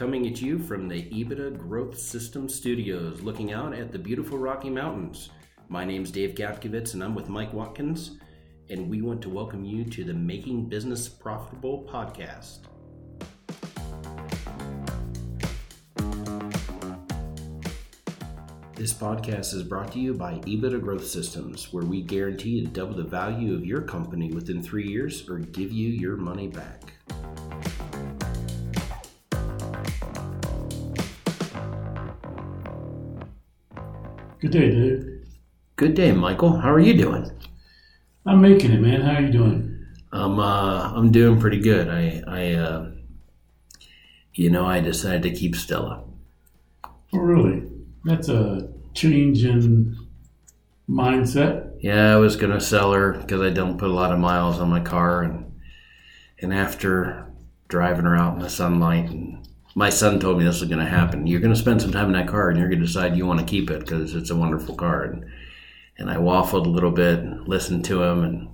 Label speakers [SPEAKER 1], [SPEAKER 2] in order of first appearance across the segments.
[SPEAKER 1] coming at you from the EBITDA Growth System Studios, looking out at the beautiful Rocky Mountains. My name's Dave Gapkevitz, and I'm with Mike Watkins, and we want to welcome you to the Making Business Profitable podcast. This podcast is brought to you by EBITDA Growth Systems, where we guarantee to double the value of your company within three years or give you your money back.
[SPEAKER 2] Good day, Dave.
[SPEAKER 1] Good day, Michael. How are you doing?
[SPEAKER 2] I'm making it, man. How are you doing?
[SPEAKER 1] I'm uh, I'm doing pretty good. I I uh, you know I decided to keep Stella.
[SPEAKER 2] Oh, really? That's a change in mindset.
[SPEAKER 1] Yeah, I was gonna sell her because I don't put a lot of miles on my car, and and after driving her out in the sunlight, and my son told me this was gonna happen. You're gonna spend some time in that car, and you're gonna decide you want to keep it because it's a wonderful car. And, and I waffled a little bit, and listened to him, and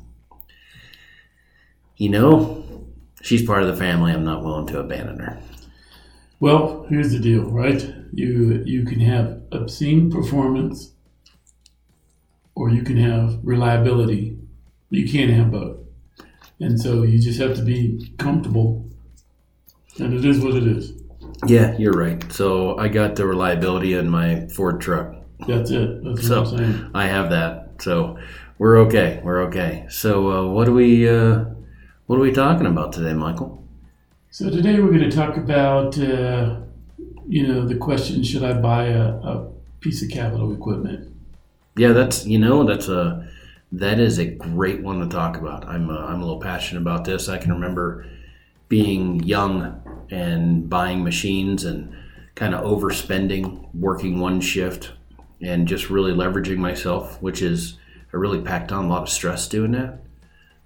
[SPEAKER 1] you know, she's part of the family. I'm not willing to abandon her.
[SPEAKER 2] Well, here's the deal, right? You you can have obscene performance, or you can have reliability. You can't have both, and so you just have to be comfortable. And it is what it is.
[SPEAKER 1] Yeah, you're right. So I got the reliability in my Ford truck.
[SPEAKER 2] That's it. That's
[SPEAKER 1] So-
[SPEAKER 2] what I'm saying.
[SPEAKER 1] I have that. So we're okay. We're okay. So uh, what are we uh, what are we talking about today, Michael?
[SPEAKER 2] So today we're going to talk about, uh, you know, the question: Should I buy a, a piece of capital equipment?
[SPEAKER 1] Yeah, that's you know that's a that is a great one to talk about. I'm uh, I'm a little passionate about this. I can remember being young and buying machines and kind of overspending, working one shift, and just really leveraging myself, which is I really packed on a lot of stress doing that.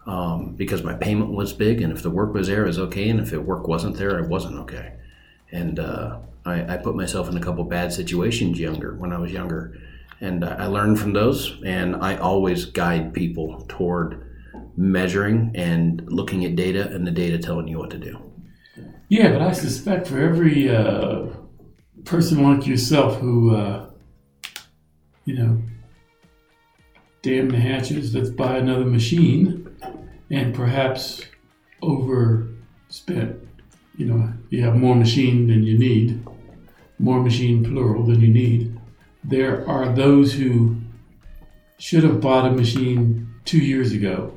[SPEAKER 1] Um, because my payment was big, and if the work was there, it was okay, and if the work wasn't there, I wasn't okay. And uh, I, I put myself in a couple bad situations younger when I was younger, and I learned from those. And I always guide people toward measuring and looking at data, and the data telling you what to do.
[SPEAKER 2] Yeah, but I suspect for every uh, person like yourself who, uh, you know, damn the hatches, let's buy another machine, and perhaps overspent. You know, you have more machine than you need, more machine plural than you need. There are those who should have bought a machine two years ago,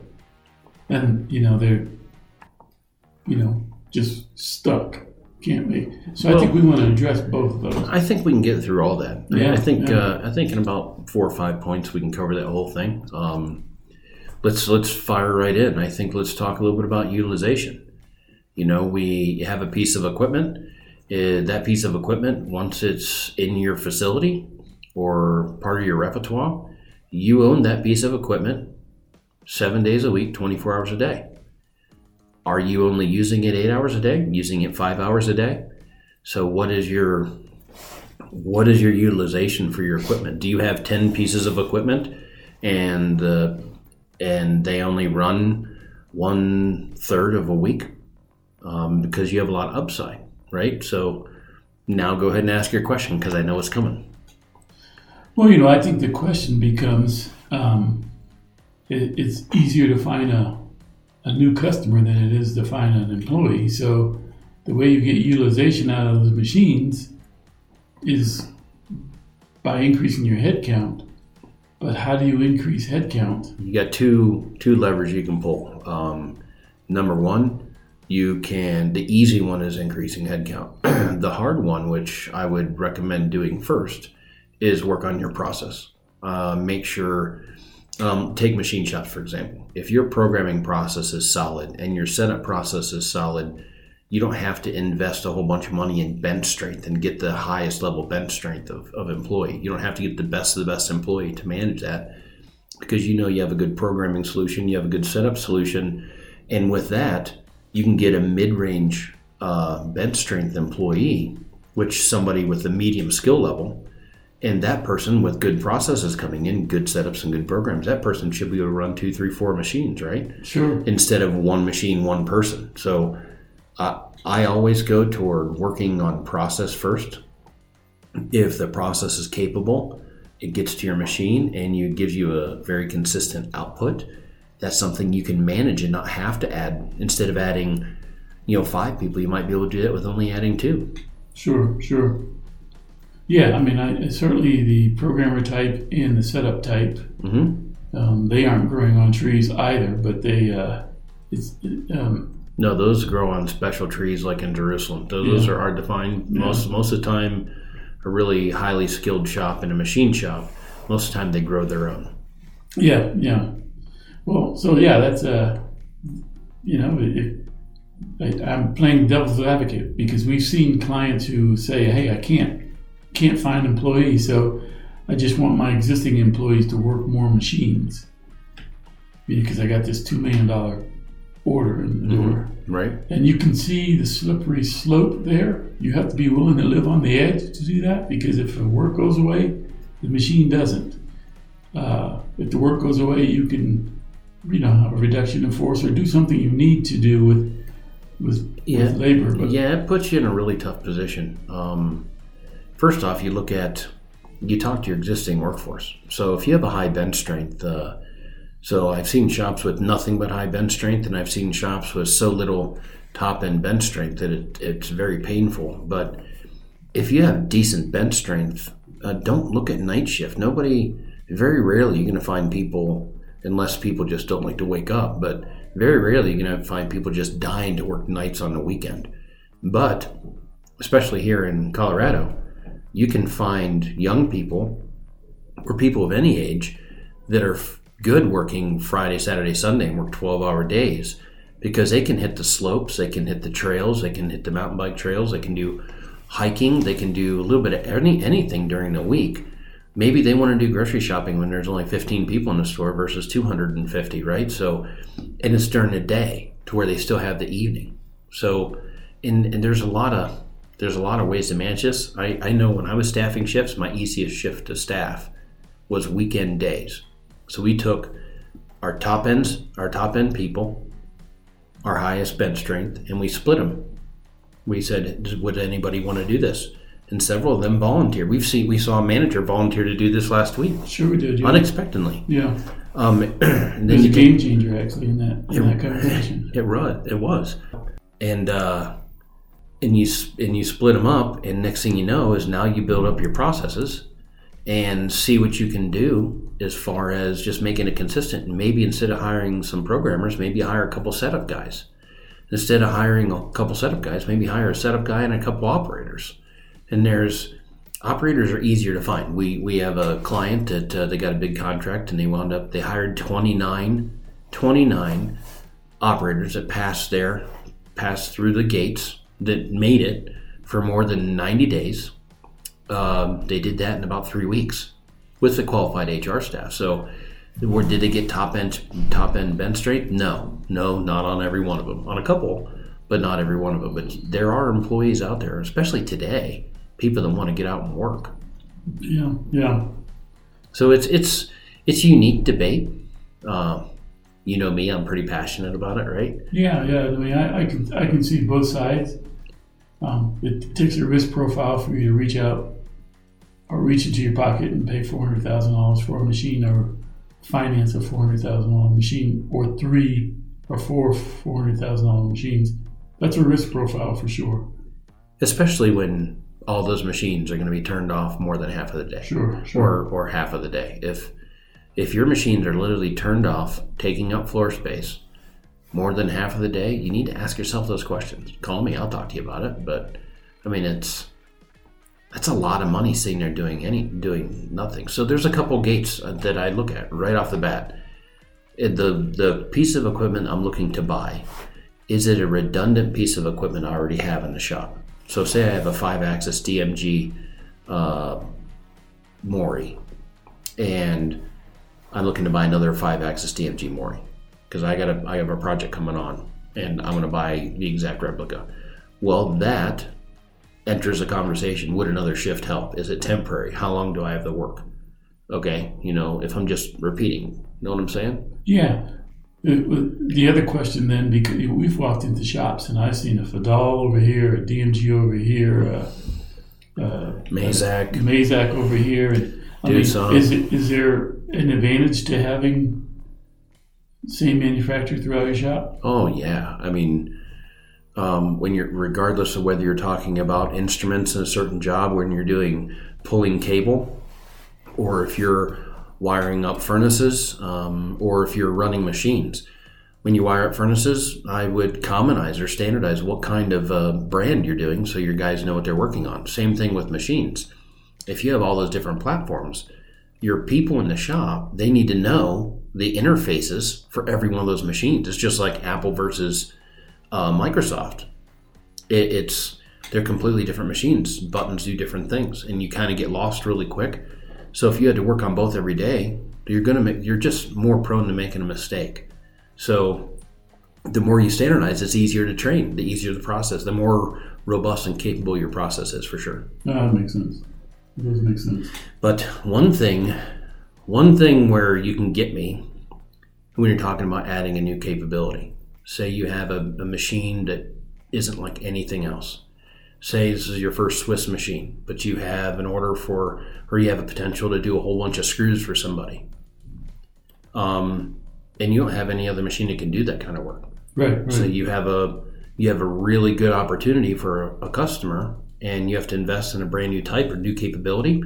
[SPEAKER 2] and you know they're, you know, just stuck. Can't make. So I think we want to address both of those.
[SPEAKER 1] I think we can get through all that. I-
[SPEAKER 2] Yeah,
[SPEAKER 1] I think
[SPEAKER 2] yeah.
[SPEAKER 1] uh, I think in about four or five points we can cover that whole thing. Um, let's let's fire right in. I think let's talk a little bit about utilization. You know, we have a piece of equipment. Uh, that piece of equipment, once it's in your facility or part of your repertoire, you own that piece of equipment seven days a week, twenty four hours a day. Are you only using it eight hours a day? Using it five hours a day? So, what is your what is your utilization for your equipment? Do you have ten pieces of equipment, and uh, and they only run one third of a week um, because you have a lot of upside, right? So now go ahead and ask your question because I know it's coming.
[SPEAKER 2] Well, you know, I think the question becomes: um, it, it's easier to find a a new customer than it is to find an employee. So the way you get utilization out of those machines is by increasing your head count. But how do you increase head count?
[SPEAKER 1] You got two two levers you can pull. Um, number one, you can the easy one is increasing headcount. the hard one, which I would recommend doing first, is work on your process. Uh, make sure. Um, take machine shops for example. If your programming process is solid and your setup process is solid, you don't have to invest a whole bunch of money in bench strength and get the highest level bench strength of, of employee. You don't have to get the best of the best employee to manage that because you know you have a good programming solution, you have a good setup solution, and with that, you can get a mid-range uh, bench strength employee, which somebody with a medium skill level, and that person with good processes coming in, good setups and good programs, that person should be able to run two, three, four machines, right?
[SPEAKER 2] Sure.
[SPEAKER 1] Instead of one machine, one person. So, uh, I always go toward working on process first. If the process is capable, it gets to your machine and you gives you a very consistent output. That's something you can manage and not have to add. Instead of adding, you know, five people, you might be able to do that with only adding two.
[SPEAKER 2] Sure, sure. Yeah, I mean, I, certainly the programmer type and the setup type,
[SPEAKER 1] Mm-hmm.
[SPEAKER 2] um, they aren't growing on trees either, but they, uh, it's, um,
[SPEAKER 1] No, those grow on special trees like in Jerusalem. Those, those are hard to find.
[SPEAKER 2] Yeah.
[SPEAKER 1] Most most of the time, a really highly skilled shop and a machine shop. Most of the time, they grow their own.
[SPEAKER 2] yeah, yeah. Well, so yeah, that's, uh, you know, if, I, I'm playing devil's advocate because we've seen clients who say, "Hey, I can't can't find employees, so I just want my existing employees to work more machines because I got this two million dollar order in the door."
[SPEAKER 1] Right?
[SPEAKER 2] And you can see the slippery slope there. You have to be willing to live on the edge to do that because if the work goes away, the machine doesn't. Uh, if the work goes away, you can, you know, have a reduction in force or do something you need to do with with,
[SPEAKER 1] Yeah.
[SPEAKER 2] with labor. But
[SPEAKER 1] Yeah, it puts you in a really tough position. Um, first off, you look at you talk to your existing workforce. So if you have a high bench strength, uh, so I've seen shops with nothing but high bench strength, and I've seen shops with so little top end bench strength that it, it's very painful. But if you have decent bench strength, uh, don't look at night shift. Nobody, very rarely, you're going to find people, unless people just don't like to wake up, but very rarely you're going to find people just dying to work nights on the weekend. But, especially here in Colorado, you can find young people or people of any age that are good working Friday, Saturday, Sunday and work 12 hour days because they can hit the slopes, they can hit the trails, they can hit the mountain bike trails, they can do hiking, they can do a little bit of any, anything during the week. Maybe they want to do grocery shopping when there's only 15 people in the store versus 250, right? So, and it's during the day to where they still have the evening. So, and, and there's a lot of there's a lot of ways to manage this. I, I know when I was staffing shifts, my easiest shift to staff was weekend days. So we took our top ends, our top end people, our highest bench strength, and we split them. We said, "Would anybody want to do this?" And several of them volunteered. We've seen we saw a manager volunteer to do this last week
[SPEAKER 2] sure we did. Yeah,
[SPEAKER 1] unexpectedly.
[SPEAKER 2] yeah.
[SPEAKER 1] Um, and then
[SPEAKER 2] There's a game changer actually in that in that conversation.
[SPEAKER 1] It was. It was, and uh, and you and you split them up, and next thing you know is now you build up your processes and see what you can do as far as just making it consistent. And maybe instead of hiring some programmers, maybe hire a couple setup guys. Instead of hiring a couple setup guys, maybe hire a setup guy and a couple operators. And there's operators are easier to find. We we have a client that uh, they got a big contract and they wound up they hired 29, 29 operators that passed there, passed through the gates that made it for more than 90 days. Um, they did that in about three weeks with the qualified HR staff. So, where did they get top end top end bench strength? No, no, not on every one of them. On a couple, but not every one of them. But there are employees out there, especially today, people that want to get out and work.
[SPEAKER 2] Yeah, yeah.
[SPEAKER 1] So it's it's it's a unique debate. Um, you know me, I'm pretty passionate about it, right?
[SPEAKER 2] Yeah, yeah. I mean, I, I can I can see both sides. Um, it takes a risk profile for you to reach out or reach into your pocket and pay four hundred thousand dollars for a machine or finance a four hundred thousand dollar machine or three or four four hundred thousand dollar machines. That's a risk profile for sure.
[SPEAKER 1] Especially when all those machines are going to be turned off more than half of the day.
[SPEAKER 2] Sure, sure.
[SPEAKER 1] or or half of the day. If if your machines are literally turned off, taking up floor space more than half of the day, you need to ask yourself those questions. Call me, I'll talk to you about it. But I mean, it's that's a lot of money sitting there doing any doing nothing. So there's a couple gates uh, that I look at right off the bat. The the piece of equipment I'm looking to buy is it a redundant piece of equipment I already have in the shop? So say I have a five axis DMG uh, Mori, and I'm looking to buy another five axis DMG Mori because I got a I have a project coming on, and I'm going to buy the exact replica. Well, that enters a conversation. Would another shift help? Is it temporary? How long do I have the work? Okay, you know, if I'm just repeating, you know what I'm saying?
[SPEAKER 2] Yeah. The the other question then, because we've walked into shops and I've seen a Fadal over here, a DMG over here, a, a
[SPEAKER 1] Mazak.
[SPEAKER 2] Mazak over here. And, I mean, is it is there an advantage to having same manufacturer throughout your shop?
[SPEAKER 1] Oh yeah, I mean, um, when you're regardless of whether you're talking about instruments in a certain job, when you're doing pulling cable, or if you're wiring up furnaces, um, or if you're running machines. When you wire up furnaces, I would commonize or standardize what kind of uh, brand you're doing, so your guys know what they're working on. Same thing with machines. If you have all those different platforms, your people in the shop they need to know the interfaces for every one of those machines. It's just like Apple versus uh, Microsoft. It, it's they're completely different machines. Buttons do different things, and you kind of get lost really quick. So if you had to work on both every day, you're gonna make, you're just more prone to making a mistake. So the more you standardize, it's easier to train. The easier the process, the more robust and capable your process is for sure.
[SPEAKER 2] No, that makes sense. It does make sense.
[SPEAKER 1] But one thing, one thing where you can get me when you're talking about adding a new capability. Say you have a, a machine that isn't like anything else. Say this is your first Swiss machine, but you have an order for, or you have a potential to do a whole bunch of screws for somebody. Um, and you don't have any other machine that can do that kind of work.
[SPEAKER 2] Right, right.
[SPEAKER 1] So you have a you have a really good opportunity for a, a customer, and you have to invest in a brand new type or new capability.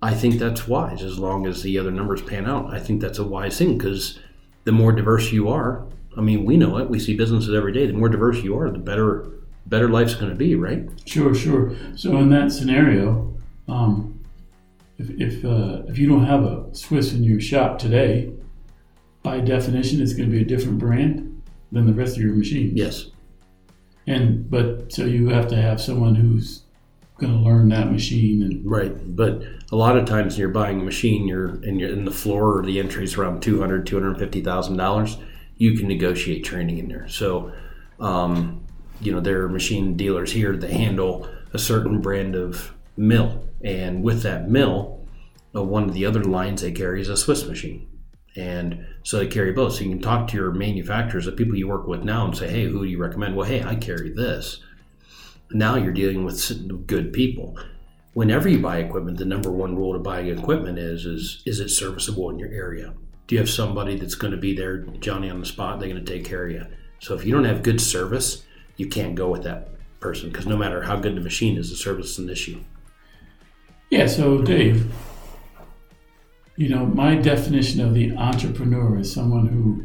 [SPEAKER 1] I think that's wise, as long as the other numbers pan out. I think that's a wise thing because the more diverse you are, I mean, we know it. We see businesses every day. The more diverse you are, the better better life's going to be, right?
[SPEAKER 2] Sure, sure. So in that scenario, um, if if, uh, if you don't have a Swiss in your shop today, by definition, it's going to be a different brand than the rest of your machines.
[SPEAKER 1] Yes.
[SPEAKER 2] And but so you have to have someone who's going to learn that machine and
[SPEAKER 1] Right, but a lot of times you're buying a machine, you're you're in the floor or the entry is around two hundred, two hundred fifty thousand dollars. You can negotiate training in there. So, um, you know, there are machine dealers here that handle a certain brand of mill, and with that mill, uh, one of the other lines they carry is a Swiss machine, and so they carry both. So you can talk to your manufacturers, the people you work with now, and say, hey, who do you recommend? Well, hey, I carry this now you're dealing with good people. Whenever you buy equipment, the number one rule to buying equipment is is is it serviceable in your area? Do you have somebody that's going to be there, Johnny on the spot? They're going to take care of you. So if you don't have good service, you can't go with that person because no matter how good the machine is, the service is an issue.
[SPEAKER 2] yeah. So Dave, you know my definition of the entrepreneur is someone who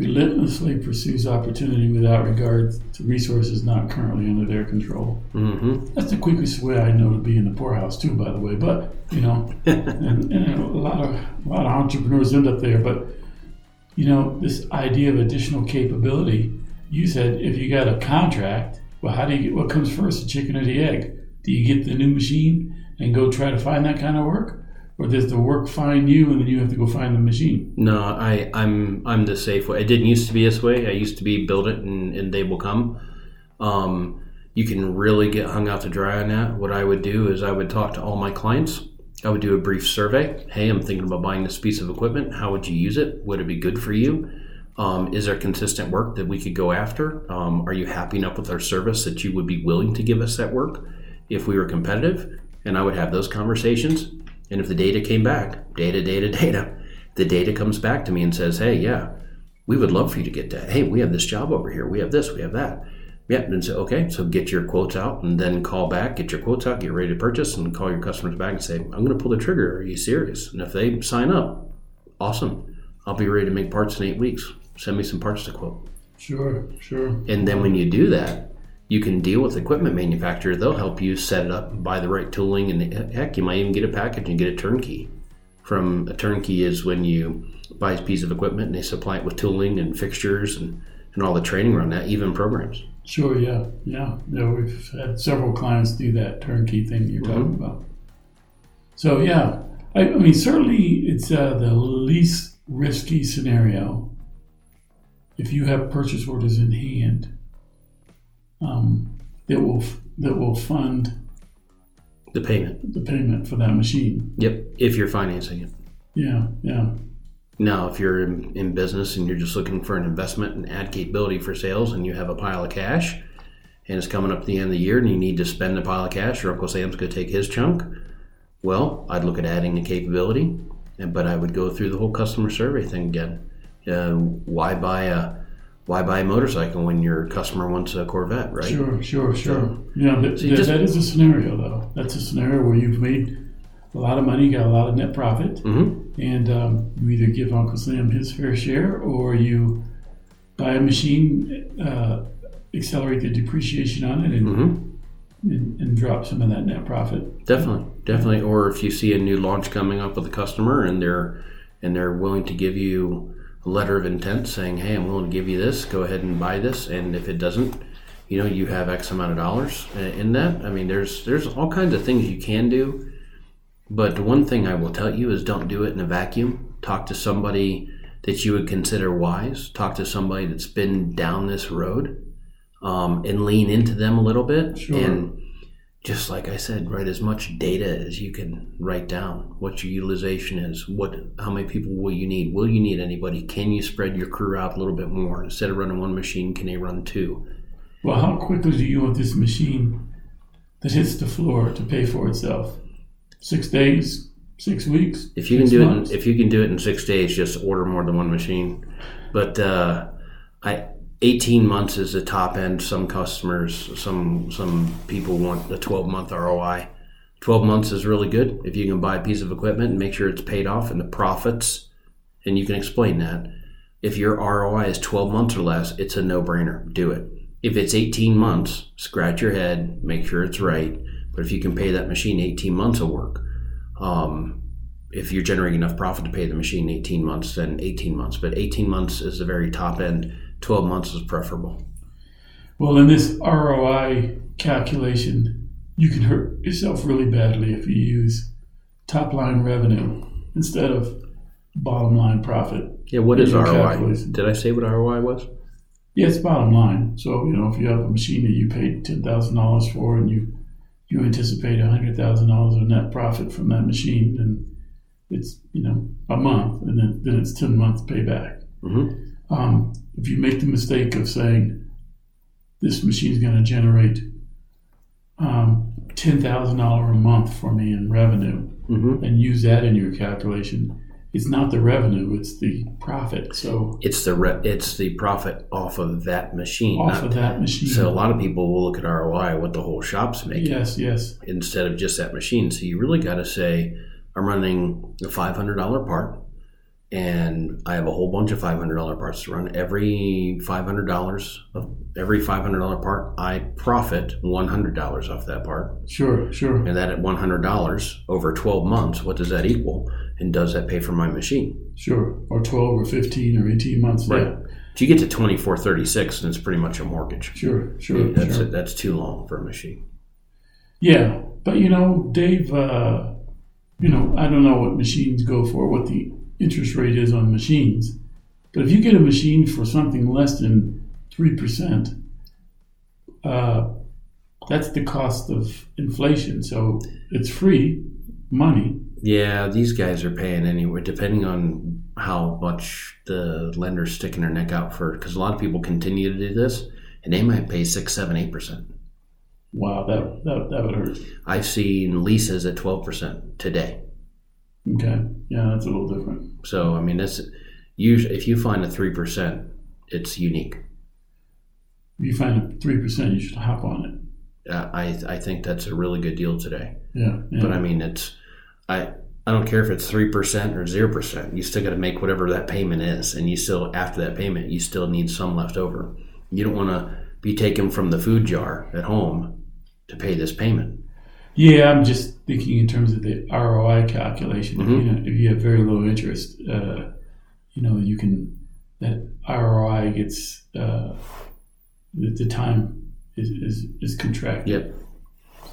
[SPEAKER 2] relentlessly pursues opportunity without regard to resources not currently under their control.
[SPEAKER 1] Mm-hmm.
[SPEAKER 2] That's the quickest way I know to be in the poorhouse too, by the way. But you know, and, and a lot of a lot of entrepreneurs end up there. But you know, this idea of additional capability. You said if you got a contract, well, how do you get what comes first, the chicken or the egg? Do you get the new machine and go try to find that kind of work, or does the work find you and then you have to go find the machine?
[SPEAKER 1] No, I, I'm I'm the safe way. It didn't used to be this way. I used to be build it and, and they will come. Um, you can really get hung out to dry on that. What I would do is I would talk to all my clients. I would do a brief survey. Hey, I'm thinking about buying this piece of equipment. How would you use it? Would it be good for you? Um, is there consistent work that we could go after? Um, are you happy enough with our service that you would be willing to give us that work if we were competitive? And I would have those conversations. And if the data came back, data, data, data, the data comes back to me and says, hey, yeah, we would love for you to get that. Hey, we have this job over here. We have this, we have that. Yeah, and say, okay, so get your quotes out and then call back, get your quotes out, get ready to purchase, and call your customers back and say, I'm going to pull the trigger. Are you serious? And if they sign up, awesome. I'll be ready to make parts in eight weeks. Send me some parts to quote.
[SPEAKER 2] Sure, sure.
[SPEAKER 1] And then when you do that, you can deal with equipment manufacturer. They'll help you set it up, buy the right tooling, and heck, you might even get a package and get a turnkey. From a turnkey is when you buy a piece of equipment and they supply it with tooling and fixtures and, and all the training around that, even programs.
[SPEAKER 2] Sure, yeah, yeah, yeah. We've had several clients do that turnkey thing you're talking about. So yeah, I, I mean, certainly it's uh, the least risky scenario if you have purchase orders in hand um, that will that will fund
[SPEAKER 1] The payment.
[SPEAKER 2] the payment for that machine.
[SPEAKER 1] Yep, if you're financing it.
[SPEAKER 2] Yeah, yeah.
[SPEAKER 1] Now, if you're in, in business and you're just looking for an investment and add capability for sales, and you have a pile of cash, and it's coming up to the end of the year, and you need to spend a pile of cash, or Uncle Sam's going to take his chunk, well, I'd look at adding the capability, and but I would go through the whole customer survey thing again. Uh, why buy a why buy a motorcycle when your customer wants a Corvette, right?
[SPEAKER 2] Sure, sure, sure. Yeah, that,
[SPEAKER 1] So you
[SPEAKER 2] that-
[SPEAKER 1] just-
[SPEAKER 2] that is a scenario, though. That's a scenario where you've made a lot of money, got a lot of net profit,
[SPEAKER 1] hmm
[SPEAKER 2] and um, you either give Uncle Sam his fair share or you buy a machine, uh, accelerate the depreciation on it, and,
[SPEAKER 1] hmm
[SPEAKER 2] and, and drop some of that net profit.
[SPEAKER 1] Definitely, definitely. Or if you see a new launch coming up with a customer and they're and they're willing to give you letter of intent saying, "Hey, I'm willing to give you this. Go ahead and buy this." And if it doesn't, you know, you have X amount of dollars uh, in that. I mean, there's there's all kinds of things you can do. But the one thing I will tell you is don't do it in a vacuum. Talk to somebody that you would consider wise. Talk to somebody that's been down this road, um, and lean into them a little bit.
[SPEAKER 2] Sure.
[SPEAKER 1] And just like I said, write as much data as you can write down. What your utilization is. What, how many people will you need? Will you need anybody? Can you spread your crew out a little bit more? Instead of running one machine, can they run two?
[SPEAKER 2] Well, how quickly do you want this machine that hits the floor to pay for itself? Six days, six weeks.
[SPEAKER 1] If you can do
[SPEAKER 2] months?
[SPEAKER 1] it, in, if you can do it in six days, just order more than one machine. But uh, I, eighteen months is the top end. Some customers, some some people want a twelve month ROI. Twelve months is really good if you can buy a piece of equipment and make sure it's paid off and the profits, and you can explain that. If your ROI is twelve months or less, it's a no brainer. Do it. If it's eighteen months, scratch your head, make sure it's right. But if you can pay that machine eighteen months of work, um, if you're generating enough profit to pay the machine 18 months, then 18 months. But 18 months is the very top end. 12 months is preferable.
[SPEAKER 2] Well, in this ROI calculation, you can hurt yourself really badly if you use top line revenue instead of bottom line profit.
[SPEAKER 1] Yeah, what is ROI? Did I say what ROI was?
[SPEAKER 2] Yeah, it's bottom line. So you know, if you have a machine that you paid ten thousand dollars for, and you you anticipate hundred thousand dollars of net profit from that machine, then it's you know a month, and then, then it's ten months payback.
[SPEAKER 1] hmm
[SPEAKER 2] Um, if you make the mistake of saying this machine is going to generate um, ten thousand dollar a month for me in revenue,
[SPEAKER 1] hmm
[SPEAKER 2] and use that in your calculation, it's not the revenue; it's the profit. So
[SPEAKER 1] It's the re- it's the profit off of that machine.
[SPEAKER 2] off of that machine.
[SPEAKER 1] so a lot of people will look at ROI, what the whole shop's making,
[SPEAKER 2] yes, yes,
[SPEAKER 1] instead of just that machine. So you really got to say, I'm running a $500 part, and I have a whole bunch of $500 parts to run. Every $500 of every $500 part, I profit $100 off that part.
[SPEAKER 2] sure, sure.
[SPEAKER 1] And that at $100 over 12 months, what does that equal? And does that pay for my machine?
[SPEAKER 2] Sure, or 12 or 15 or 18 months.
[SPEAKER 1] Right.
[SPEAKER 2] Yeah,
[SPEAKER 1] If you get to 24, 36, then it's pretty much a mortgage.
[SPEAKER 2] sure, sure,
[SPEAKER 1] That's,
[SPEAKER 2] sure.
[SPEAKER 1] that's too long for a machine.
[SPEAKER 2] Yeah, but you know, Dave, uh, you know, I don't know what machines go for, what the interest rate is on machines. But if you get a machine for something less than 3%, uh, that's the cost of inflation. So it's free money.
[SPEAKER 1] Yeah, these guys are paying anywhere, depending on how much the lender's sticking their neck out for. Because a lot of people continue to do this, and they might pay six, seven, eight percent.
[SPEAKER 2] Wow, that, that, that would hurt.
[SPEAKER 1] I've seen leases at twelve percent today.
[SPEAKER 2] Okay, yeah, that's a little different.
[SPEAKER 1] So I mean, that's usually if you find a three percent, it's unique.
[SPEAKER 2] If you find a 3%, you should hop on it.
[SPEAKER 1] Uh, I I think that's a really good deal today.
[SPEAKER 2] Yeah, yeah.
[SPEAKER 1] But I mean, it's I I don't care if it's three percent or zero percent. You still got to make whatever that payment is, and you still after that payment, you still need some left over. You don't want to be taken from the food jar at home to pay this payment.
[SPEAKER 2] Yeah, I'm just thinking in terms of the ROI calculation. If, you know, if you have very low interest, uh, you know, you can that ROI gets uh, the, the time is, is is contracted.
[SPEAKER 1] Yep.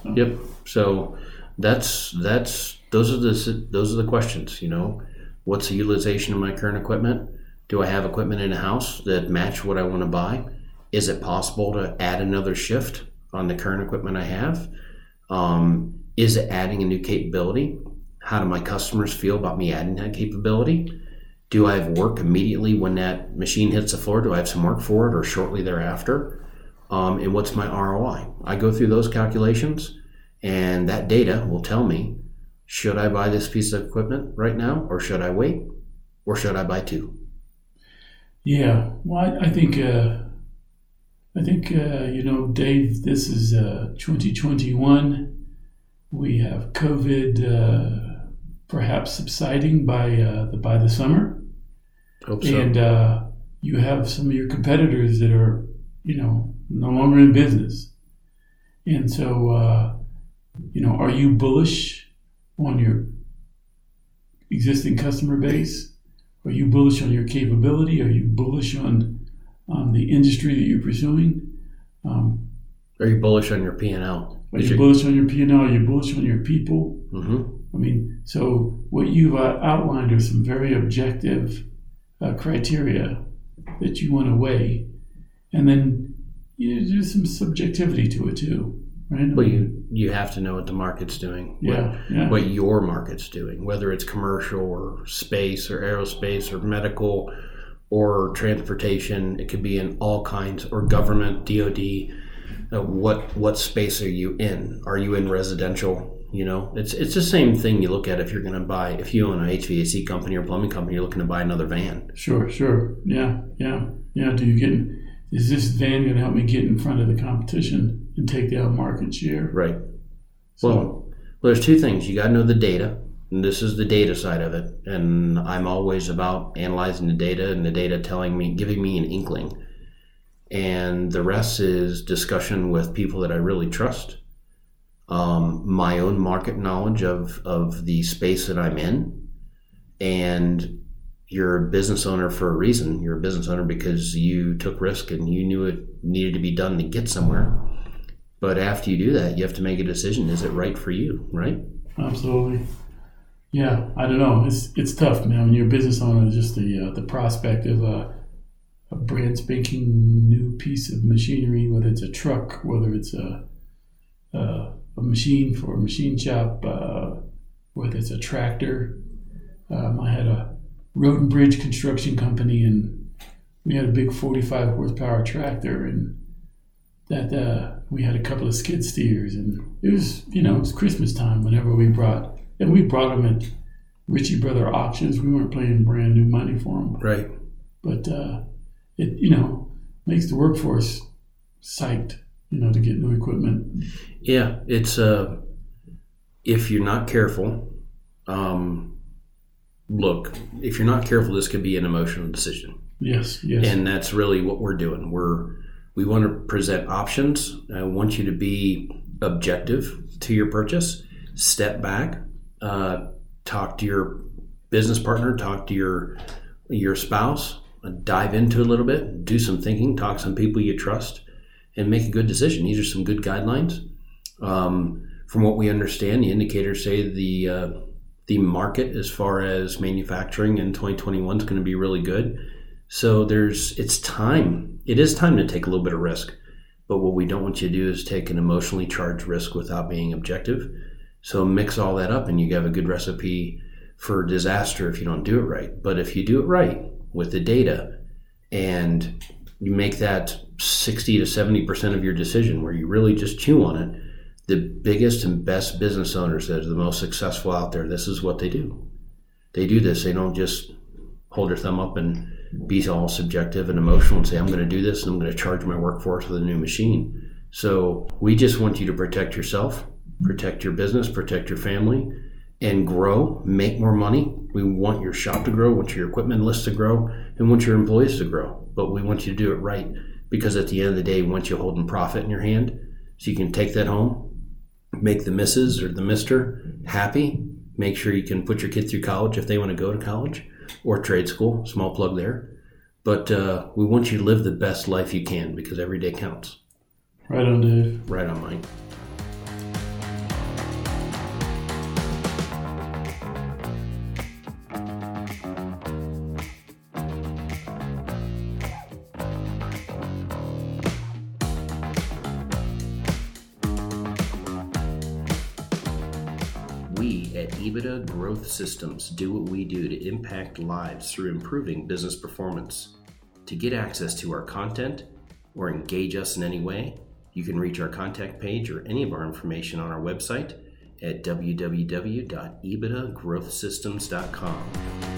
[SPEAKER 2] So-
[SPEAKER 1] Yep. So that's that's those are the those are the questions. You know, what's the utilization of my current equipment? Do I have equipment in the house that match what I want to buy? Is it possible to add another shift on the current equipment I have? Um, is it adding a new capability? How do my customers feel about me adding that capability? Do I have work immediately when that machine hits the floor? Do I have some work for it or shortly thereafter? Um, and what's my ROI? I go through those calculations, and that data will tell me should I buy this piece of equipment right now, or should I wait, or should I buy two?
[SPEAKER 2] Yeah, well, I, I think uh, I think uh, you know, Dave. This is uh, 2021. We have COVID uh, perhaps subsiding by uh, the by the summer,
[SPEAKER 1] Hope so.
[SPEAKER 2] and uh, you have some of your competitors that are you know no longer in business, and so uh, you know, are you bullish on your existing customer base? Are you bullish on your capability? Are you bullish on on the industry that you're pursuing? Um,
[SPEAKER 1] Are you bullish on your P and L?
[SPEAKER 2] are you bullish on your P&L? Are you bullish on your people?
[SPEAKER 1] hmm
[SPEAKER 2] I mean, so what you've uh, outlined are some very objective uh, criteria that you want to weigh, and then you know, there's some subjectivity to it too, right? I
[SPEAKER 1] Well,
[SPEAKER 2] mean,
[SPEAKER 1] you you have to know what the market's doing. what-
[SPEAKER 2] yeah, yeah,
[SPEAKER 1] what your market's doing, whether it's commercial or space or aerospace or medical or transportation. It could be in all kinds or government, DoD. Uh, what what space are you in? Are you in residential? You know, it's it's the same thing you look at if you're going to buy if you own an HVAC company or plumbing company, you're looking to buy another van.
[SPEAKER 2] sure, sure, yeah, yeah, yeah. Do you get? Is this van going to help me get in front of the competition and take down market share?
[SPEAKER 1] Right.
[SPEAKER 2] So,
[SPEAKER 1] Well, well, there's two things. You got to know the data, this is the data side of it. And I'm always about analyzing the data and the data telling me, giving me an inkling. And the rest is discussion with people that I really trust, um, my own market knowledge of, of the space that I'm in. And you're a business owner for a reason. You're a business owner because you took risk and you knew it needed to be done to get somewhere. But after you do that, you have to make a decision. Is it right for you, right?
[SPEAKER 2] Absolutely. Yeah, I don't know. It's it's tough, man. When you're a business owner, just the uh, the prospect of a, a brand spanking new piece of machinery, whether it's a truck, whether it's a a, a machine for a machine shop, uh, whether it's a tractor. Um, I had a road and bridge construction company, and we had a big 45 horsepower tractor, and that uh, we had a couple of skid steers, and it was you know it was Christmas time whenever we brought and we brought them at Ritchie Brother auctions. We weren't paying brand new money for them,
[SPEAKER 1] Right.
[SPEAKER 2] but uh, it you know makes the workforce psyched, you know, to get new equipment.
[SPEAKER 1] Yeah, it's uh, if you're not careful, um, look, if you're not careful, this could be an emotional decision.
[SPEAKER 2] Yes, yes,
[SPEAKER 1] and that's really what we're doing. We're we want to present options. I want you to be objective to your purchase. Step back, uh, talk to your business partner, talk to your your spouse, uh, dive into a little bit, do some thinking, talk to some people you trust, and make a good decision. These are some good guidelines. Um, from what we understand, the indicators say the uh, the market as far as manufacturing in 2021 is going to be really good. So there's it's time. It is time to take a little bit of risk. But what we don't want you to do is take an emotionally charged risk without being objective. So mix all that up and you have a good recipe for disaster if you don't do it right. But if you do it right with the data and you make that 60 to 70% of your decision where you really just chew on it, the biggest and best business owners that are the most successful out there, this is what they do. They do this. They don't just hold their thumb up and be all subjective and emotional and say, I'm going to do this and I'm going to charge my workforce with a new machine. So we just want you to protect yourself, protect your business, protect your family, and grow, make more money. We want your shop to grow, want your equipment list to grow, and want your employees to grow. But we want you to do it right because at the end of the day, once you hold a profit in your hand, so you can take that home, make the missus or the mister happy, make sure you can put your kid through college if they want to go to college or trade school. Small plug there. But uh, we want you to live the best life you can because every day counts.
[SPEAKER 2] right on, Dave.
[SPEAKER 1] Right on, Mike. EBITDA Growth Systems do what we do to impact lives through improving business performance. To get access to our content or engage us in any way, you can reach our contact page or any of our information on our website at www.ebitdagrowthsystems.com.